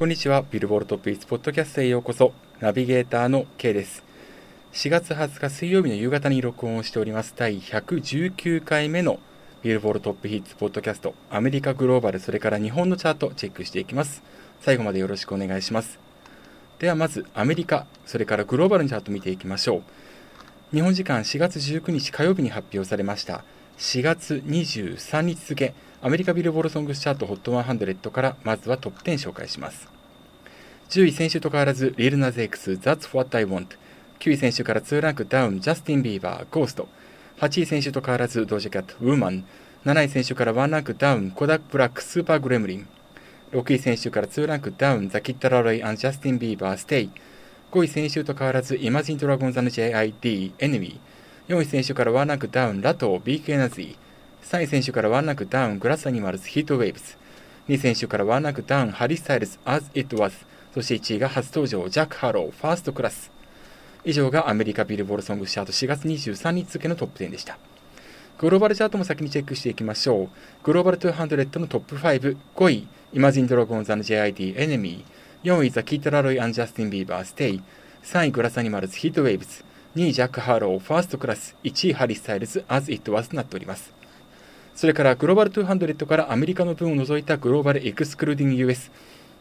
こんにちは。ビルボールトップイツポッドキャストへようこそ。ナビゲーターの K です。4月20日水曜日の夕方に録音をしております第119回目のビルボールトップヒッツポッドキャストアメリカグローバルそれから日本のチャートチェックしていきます。最後までよろしくお願いします。ではまずアメリカそれからグローバルのチャート見ていきましょう。日本時間4月19日火曜日に発表されました4月23日付アメリカ Billboard Songs チャート HOT100 からまずはトップ10紹介します。10位先週と変わらず Lil Nas X That's What I Want 9位先週から2ランクダウン Justin Bieber Ghost。8位先週と変わらず Doja Cat Woman。7位先週から1ランクダウン Kodak Black Super Gremlin。6位先週から2ランクダウン The Kid LAROI and Justin Bieber Stay。5位先週と変わらず、 Imagine Dragons JID、エネミー。4位先週からワンランクダウン、 Latto、Big Energy。3位先週からワンランクダウン、 Glass Animals、Heat Waves。2位先週からワンランクダウン、 Harry Styles、As It Was。そして1位が初登場、 Jack Harlow、First Class。以上がアメリカ Billboard Song チャート4月23日付のトップ10でした。グローバルチャートも先にチェックしていきましょう。グローバル200のトップ5、5位、 Imagine Dragons JID、Enemy。4位 The Kid LAROI Justin Bieber、Stay。3位 Glass Animals Heat Waves。2位 Jack Harlow、First Class。1位 Harry Styles、As It Was となっております。それからグローバル200からアメリカの分を除いたグローバルエクスクルーディング US。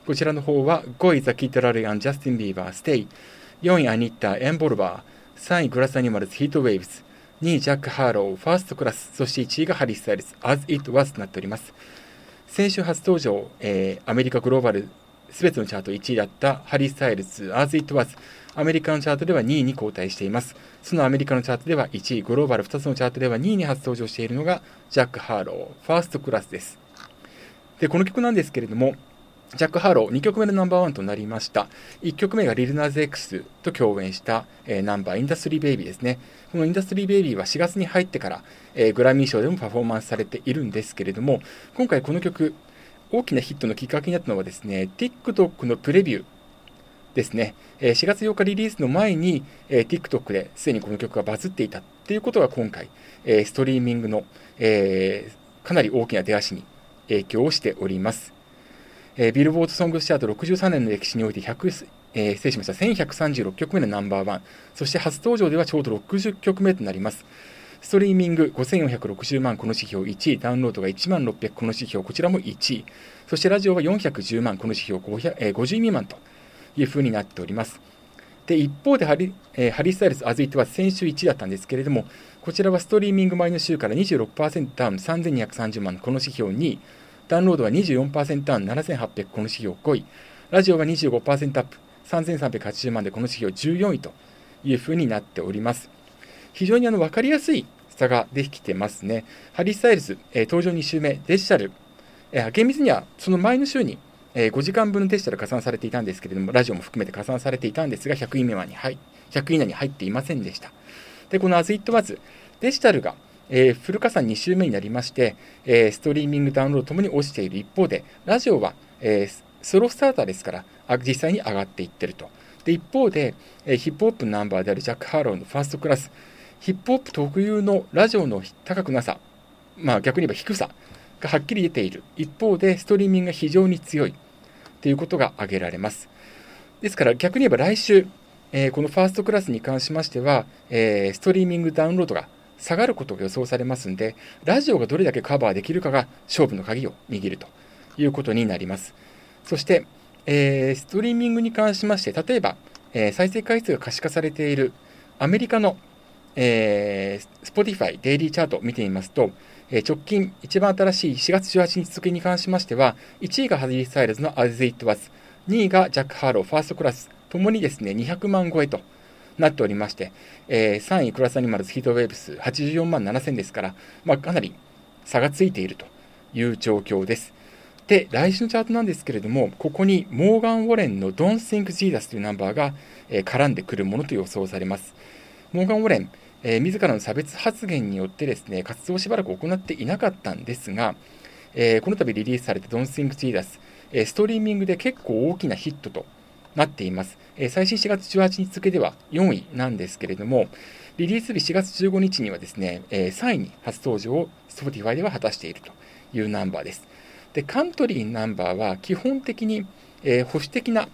こちらの方は5位 The Kid LAROI and Justin Bieber、Stay。4位 Anitta Envolver。3位 Glass Animals Heat Waves。2位 Jack Harlow、First Class。そして1位が Harry Styles、As It Was となっております。先週初登場、えー、アメリカグローバルすべてのチャート1位だった Harry Styles、As It Was、アメリカのチャートでは2位に後退しています。そのアメリカのチャートでは1位、グローバル2つのチャートでは2位に初登場しているのが Jack Harlow、First Class です。で、この曲なんですけれども、 Jack Harlow 2曲目のナンバーワンとなりました。1曲目がリルナーズ X と共演した、えー、ナンバー Industry Baby ですね。この Industry Baby は4月に入ってから、えー、グラミー賞でもパフォーマンスされているんですけれども、今回この曲、大きなヒットのきっかけになったのはですね、TikTok のプレビューですね、4月8日リリースの前に、TikTok ですでにこの曲がバズっていたっていうことが今回、ストリーミングの、かなり大きな出足に影響をしております。ビルボードソングスチャート63年の歴史において100、えー、失礼しました。1136曲目のナンバーワン。そして初登場ではちょうど60曲目となります。ストリーミング5460万この指標1位、ダウンロードが1万600この指標、こちらも1位、そしてラジオは410万この指標500、えー、50未満というふうになっております。で一方でハリ,、えー、ハリ・スタイルズ、アズイットは先週1位だったんですけれども、こちらはストリーミング前の週から26%ダウン3230万この指標2位、ダウンロードは24%ダウン7800この指標5位、ラジオは25%アップ3380万でこの指標14位というふうになっております。非常にあの分かりやすい差ができてますね。ハリー・スタイルズ、えー、登場2週目、デジタル、えー、厳密にはその前の週に、えー、5時間分のデジタル加算されていたんですけれども、ラジオも含めて加算されていたんですが、100位未満に入100位以内に入っていませんでした。で、このアズイットワズ、デジタルが、えー、フル加算2週目になりまして、えー、ストリーミング、ダウンロードともに落ちている一方で、ラジオは、えー、ソロスターターですから、実際に上がっていってると。で一方で、えー、ヒップホップのナンバーであるジャック・ハーローのファーストクラス、ヒップホップ特有のラジオの高くなさ、まあ逆に言えば低さがはっきり出ている。一方で、ストリーミングが非常に強いということが挙げられます。ですから逆に言えば来週、えー、このファーストクラスに関しましては、えー、ストリーミングダウンロードが下がることが予想されますんで、ラジオがどれだけカバーできるかが勝負の鍵を握るということになります。そして、えー、ストリーミングに関しまして、例えば、え再生回数が可視化されているアメリカのえー、Spotify デイリーチャートを見てみますと、えー、直近一番新しい4月18日付に関しましては、1位がハリー・スタイルズの As It Was、2位がジャック・ハーロー、ファーストクラス、ともにですね、200万超えとなっておりまして、えー、3位クラスアニマルズヒートウェーブス84万7000ですから、まあ、かなり差がついているという状況です。で、来週のチャートなんですけれども、ここにモーガン・ウォレンの Don't Think Jesus というナンバーが、えー、絡んでくるものと予想されます。モーガン・ウォレン、えー、自らの差別発言によってですね、活動をしばらく行っていなかったんですが、えー、この度リリースされた Don't Think Jesus、えー、ストリーミングで結構大きなヒットとなっています。えー、最新4月18日付では4位なんですけれども、リリース日4月15日にはですね、え、3位に初登場を Spotify では果たしているというナンバーです。で、カントリーナンバーは基本的にえ、保守的な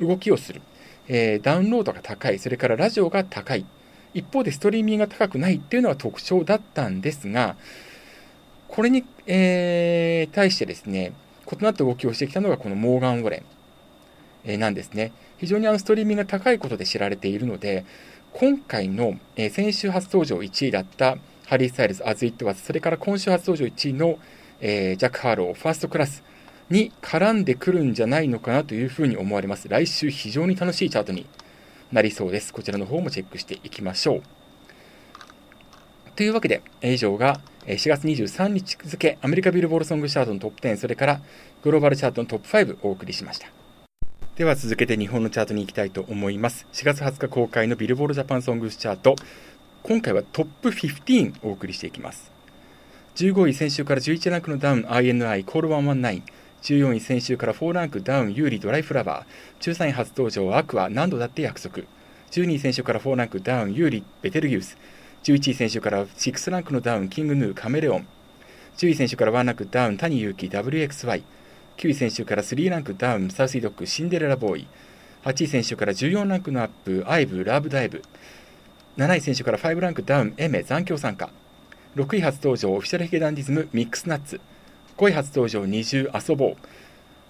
動きをする、え、ダウンロードが高い、それからラジオが高い、一方でストリーミングが高くないっていうのは特徴だったんですが、これに、えー、対してですね、異なった動きをしてきたのがこのモーガン・ウォレン、えー、なんですね。非常にあのストリーミングが高いことで知られているので、今回の、えー、先週初登場1位だった Harry Styles、As It Was、それから今週初登場1位の、えー、 Jack Harlow、First Class に絡んでくるんじゃないのかなというふうに思われます。来週非常に楽しいチャートになりそうです。こちらの方もチェックしていきましょう。というわけで、以上が4月23日付アメリカ Billboard Song チャートのトップ10、それからグローバルチャートのトップ5をお送りしました。では続けて日本のチャートに行きたいと思います。4月20日公開のビルボールジャパンソングスチャート、今回はトップ15をお送りしていきます。15位先週から11ランクのダウン INI コール119 14位先週から4ランクダウン有利ドライフラワー13位初登場アクア何度だって約束。12位先週から4ランクダウン有利ベテルギウス。11位選手から6ランクのダウンキングヌーカメレオン。10位先週から1ランクダウン谷祐希 WXY 9位先週から3ランクダウン Saucy Dog シンデレラボーイ。8位先週から14ランクのアップ IVE LOVE DIVE。7位先週から5ランクダウン Aimer 残響散歌。6位初登場 Official髭男dism ミックスナッツ。5位初登場 NiziU ASOBO。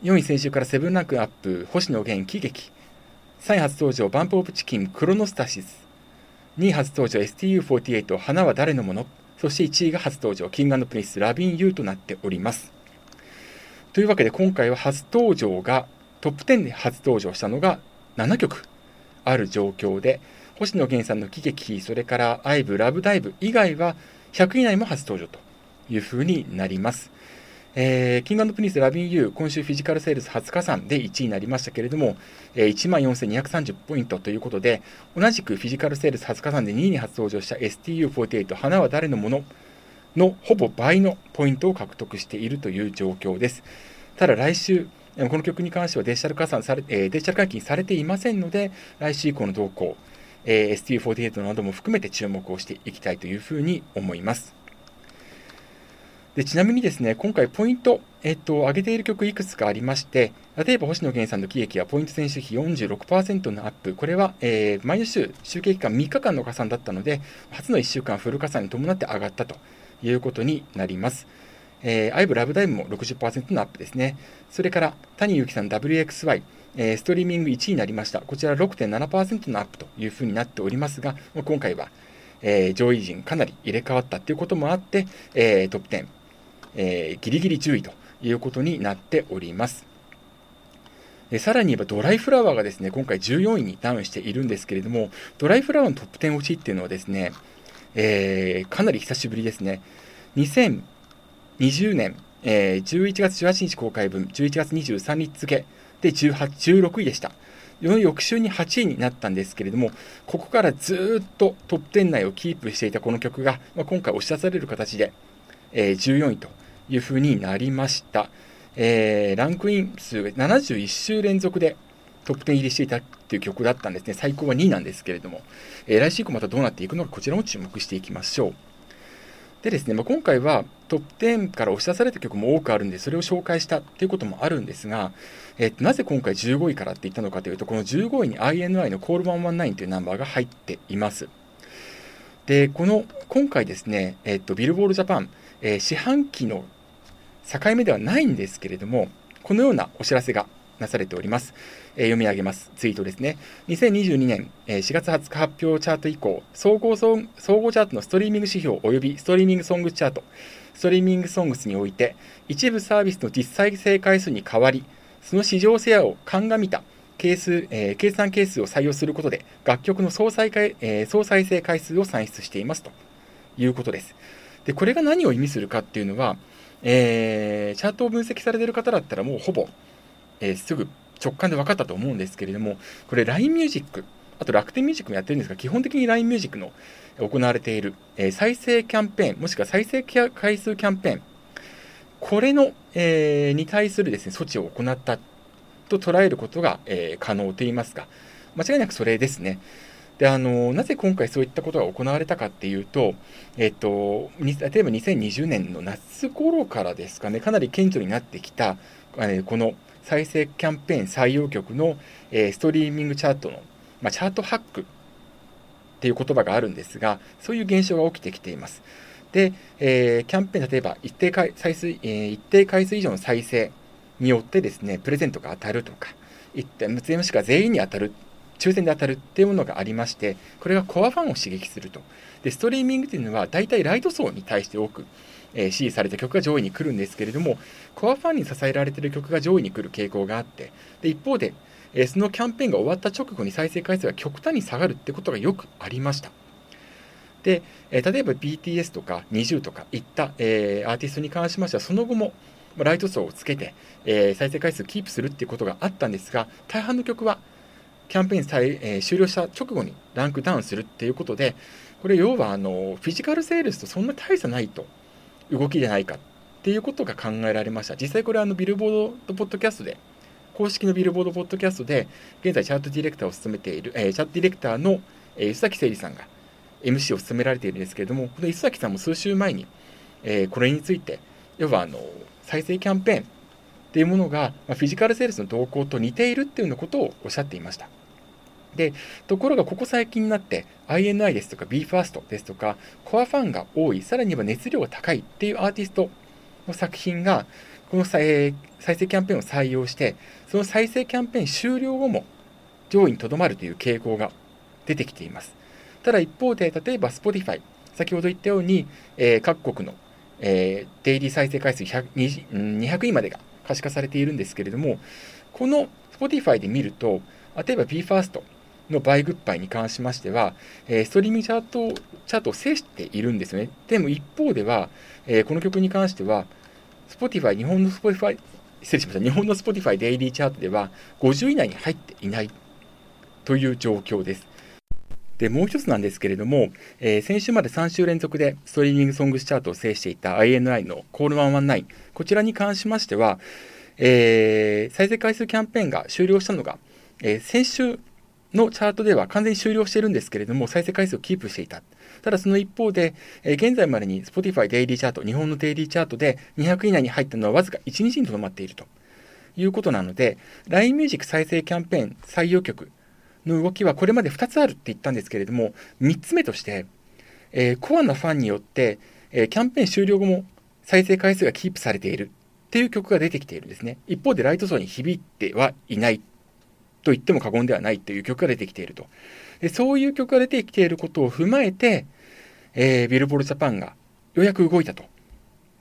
4位先週から7ランクアップ星野源喜劇。3位初登場 BUMP OF CHICKEN クロノスタシス。2位初登場 STU48 花は誰のもの。そして1位が初登場 King & Prince Lovin' you となっております。というわけで今回は初登場がトップ10で初登場したのが7曲。ある状況で星野源さんの喜劇それから IVE LOVE DIVE 以外は100位以内も初登場というふうになります。えー、 King & Prince Lovin' you、今週フィジカルセールス初加算で1位になりましたけれども、えー、14,230ポイントということで、同じくフィジカルセールス初加算で2位に初登場した STU48、花は誰のもの？のほぼ倍のポイントを獲得しているという状況です。ただ来週、この曲に関してはデジタル加算され、えー、デジタル換金されていませんので、来週以降の動向、えー、STU48 なども含めて注目をしていきたいというふうに思います。でちなみにですね、今回ポイント、えっと、上げている曲いくつかありまして、例えば星野源さんの喜劇はポイント選手比46%のアップ、これは、えー、毎週集計期間3日間の加算だったので、初の1週間フル加算に伴って上がったということになります。えー、アイブラブダイムも60%のアップですね。それから、谷幸さん WXY、えー、ストリーミング1位になりました。こちら6.7%のアップというふうになっておりますが、今回は、えー、上位陣かなり入れ替わったということもあって、えー、トップ10、えー、ギリギリ10位ということになっております。さらに言えばドライフラワーがですね、今回14位にダウンしているんですけれども、ドライフラワーのトップ10落ちっていうのはですね、えー、かなり久しぶりですね。2020年、えー、11月18日公開分、11月23日付で18 16位でした。翌週に8位になったんですけれども、ここからずっとトップ10内をキープしていたこの曲が、まあ、今回押し出される形で、えー、14位というふうになりました。えー、ランクイン数が71週連続でトップ10入りしていたっていう曲だったんですね。最高は2位なんですけれども、えー、来週以降またどうなっていくのか、こちらも注目していきましょう。でですね、まあ、今回はトップ10から押し出された曲も多くあるんで、それを紹介したっていうこともあるんですが、えー、なぜ今回15位からって言ったのかというと、この15位に INI の Call119 というナンバーが入っています。で、この、今回ですね、えっ、と、ビルボールジャパン、えー、四半期の境目ではないんですけれども、このようなお知らせがなされております。えー、読み上げます。ツイートですね。2022年、えー、4月20日発表チャート以降、総合総合チャートのストリーミング指標及びストリーミングソングチャート、ストリーミングソングスにおいて、一部サービスの実際正回数に変わり、その市場シェアを鑑みた係数、えー、計算係数を採用することで、楽曲の総再回、えー、総再生回数を算出していますということです。で、これが何を意味するかっていうのは、えー、チャートを分析されている方だったらもうほぼ、えー、すぐ直感で分かったと思うんですけれども、これ LINE ミュージック、あと楽天ミュージックもやってるんですが、基本的に LINE ミュージックの行われている、えー、再生キャンペーン、もしくは再生回数キャンペーン、これの、えー、に対するですね、措置を行ったと捉えることが、えー、可能といいますか、間違いなくそれですね。であのなぜ今回そういったことが行われたかっていうと、えっと、例えば2020年の夏頃からですかね、かなり顕著になってきた、えこの再生キャンペーン採用曲の、え、ストリーミングチャートの、まあ、チャートハックっていう言葉があるんですが、そういう現象が起きてきています。で、えー、キャンペーン、例えば一定回再生、えー、一定回数以上の再生によってですね、プレゼントが当たるとか、一定、もしくは全員に当たる、抽選で当たるっていうものがありまして、これがコアファンを刺激すると。で、ストリーミングというのは、大体ライト層に対して多く、えー、支持された曲が上位に来るんですけれども、コアファンに支えられている曲が上位に来る傾向があって、で一方で、えー、そのキャンペーンが終わった直後に再生回数が極端に下がるってことがよくありました。で、えー、例えば BTS とか NiziU とかいった、えー、アーティストに関しましては、その後もライト層をつけて、えー、再生回数をキープするっていうことがあったんですが、大半の曲はキャンペーンさえー、終了した直後にランクダウンするっていうことで、これ要はあのフィジカルセールスとそんな大差ないと動きじゃないかっていうことが考えられました。実際これあのビルボードポッドキャストで公式のビルボードポッドキャストで、現在チャートディレクターを務めている、えー、チャートディレクターの、えー、崎誠二さんが MC を務められているんですけれども、この磯崎さんも数週前に、えー、これについて、要はあの再生キャンペーンっていうものが、ま、フィジカルセールスの動向と似ているっていうようなことをおっしゃっていました。で、ところがここ最近になって INI ですとか BE:FIRST ですとかコアファンが多い、さらには熱量が高いっていうアーティストの作品がこの再生キャンペーンを採用して、その再生キャンペーン終了後も上位にとどまるという傾向が出てきています。ただ一方で、例えば Spotify、先ほど言ったように、えー、各国の、えー、デイリー再生回数200位までが可視化されているんですけれども、この Spotify で見ると、例えば BE:FIRST の倍グッバイに関しましては、えー、ストリーミングチャートチャートを制しているんですね。でも一方では、えー、この曲に関しては、Spotify、日本の Spotify、失礼しました、日本の Spotify デイリーチャートでは50位以内に入っていないという状況です。で、もう一つなんですけれども、えー、先週まで3週連続でストリーミングソングスチャートを制していた INI の Call119、こちらに関しましては、えー、再生回数キャンペーンが終了したのが、えー、先週のチャートでは完全に終了しているんですけれども、再生回数をキープしていた。ただその一方で、えー、現在までに Spotify デイリーチャート、日本のデイリーチャートで200位以内に入ったのはわずか1日にとどまっているということなので、LINE Music 再生キャンペーン採用曲の動きはこれまで2つあるって言ったんですけれども、3つ目として、えー、コアなファンによって、えー、キャンペーン終了後も再生回数がキープされているっていう曲が出てきているんですね。一方でライト層に響いてはいないと言っても過言ではないという曲が出てきていると。でそういう曲が出てきていることを踏まえて、えー、ビルボールジャパンがようやく動いたと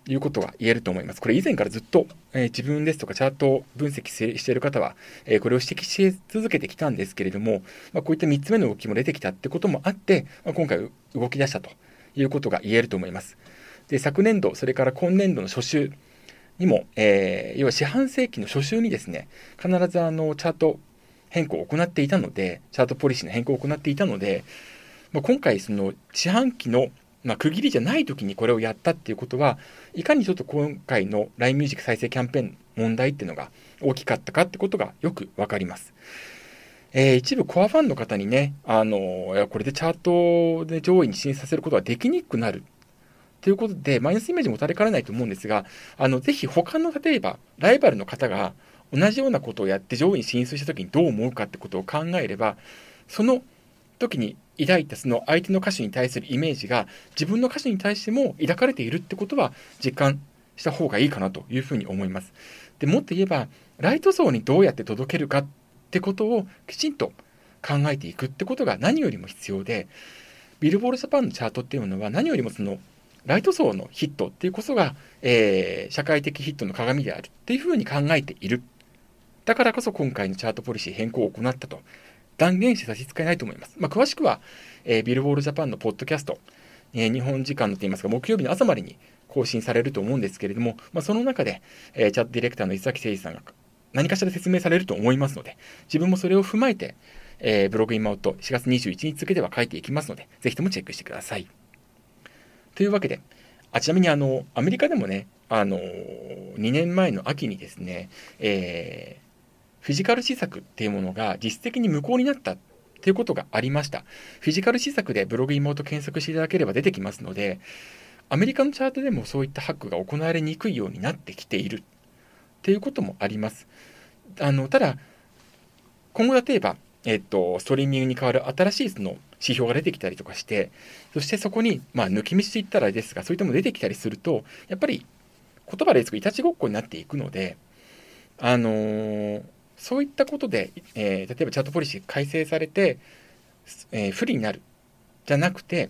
いうことが言えると思います。これ以前からずっと、えー、自分ですとかチャートを分析している方は、えー、これを指摘し続けてきたんですけれども、まあ、こういった3つ目の動きも出てきたってこともあって、まあ、今回動き出したということが言えると思います。で昨年度、それから今年度の初週にも、えー、要は四半世紀の初週にですね、必ずあのチャート変更を行っていたので、チャートポリシーの変更を行っていたので、まあ、今回、その四半期の、まあ、区切りじゃない時にこれをやったっていうことは、いかにちょっと今回の LINE ミュージック再生キャンペーン問題っていうのが大きかったかってことがよくわかります。えー、一部コアファンの方にね、あのいやこれでチャートで上位に進出させることができにくくなるということで、マイナスイメージ持たれかねないと思うんですが、あのぜひ他の例えばライバルの方が同じようなことをやって上位に進出した時にどう思うかってことを考えればその時に抱いたその相手の歌手に対するイメージが自分の歌手に対しても抱かれているってことは実感した方がいいかなというふうに思います。でもっと言えばライト層にどうやって届けるかってことをきちんと考えていくってことが何よりも必要でビルボールジャパンのチャートっていうのは何よりもそのライト層のヒットっていうこそが、えー、社会的ヒットの鏡であるっていうふうに考えているだからこそ今回のチャートポリシー変更を行ったと断言して差し支えないと思います。まあ、詳しくは、えー、ビルボールジャパンのポッドキャスト、えー、日本時間のといいますか、木曜日の朝までに更新されると思うんですけれども、まあ、その中で、えー、チャットディレクターの伊崎誠二さんが何かしら説明されると思いますので、自分もそれを踏まえて、えー、ブログインマウント4月21日付では書いていきますので、ぜひともチェックしてください。というわけで、あちなみにあの、アメリカでもね、あの2年前の秋にですね、えー、フィジカル施策っていうものが実質的に無効になったっていうことがありました。フィジカル施策でブログ妹検索していただければ出てきますので、アメリカのチャートでもそういったハックが行われにくいようになってきているっていうこともあります。あのただ、今後例えば、えっと、ストリーミングに代わる新しいその指標が出てきたりとかして、そしてそこに、まあ、抜き道といったらですが、そういったもの出てきたりすると、やっぱり言葉で言うといたちごっこになっていくので、あのー、そういったことで、えー、例えばチャットポリシー改正されて、えー、不利になるじゃなくて、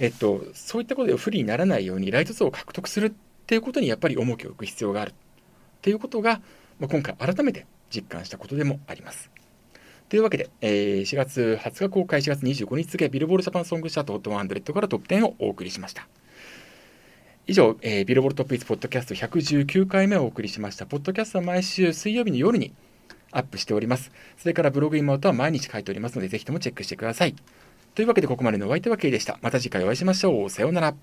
えっと、そういったことで不利にならないようにライト層を獲得するっていうことにやっぱり重きを置く必要があるっていうことが、まあ、今回改めて実感したことでもあります。というわけで、えー、4月20日公開4月25日付ビルボールジャパンソングチャート HOT100 からトップ10をお送りしました。以上、えー、ビルボールトップイズポッドキャスト119回目をお送りしました。ポッドキャストは毎週水曜日の夜にアップしております。それからブログ妹は毎日書いておりますので、ぜひともチェックしてください。というわけでここまでのお相手は K でした。また次回お会いしましょう。さようなら。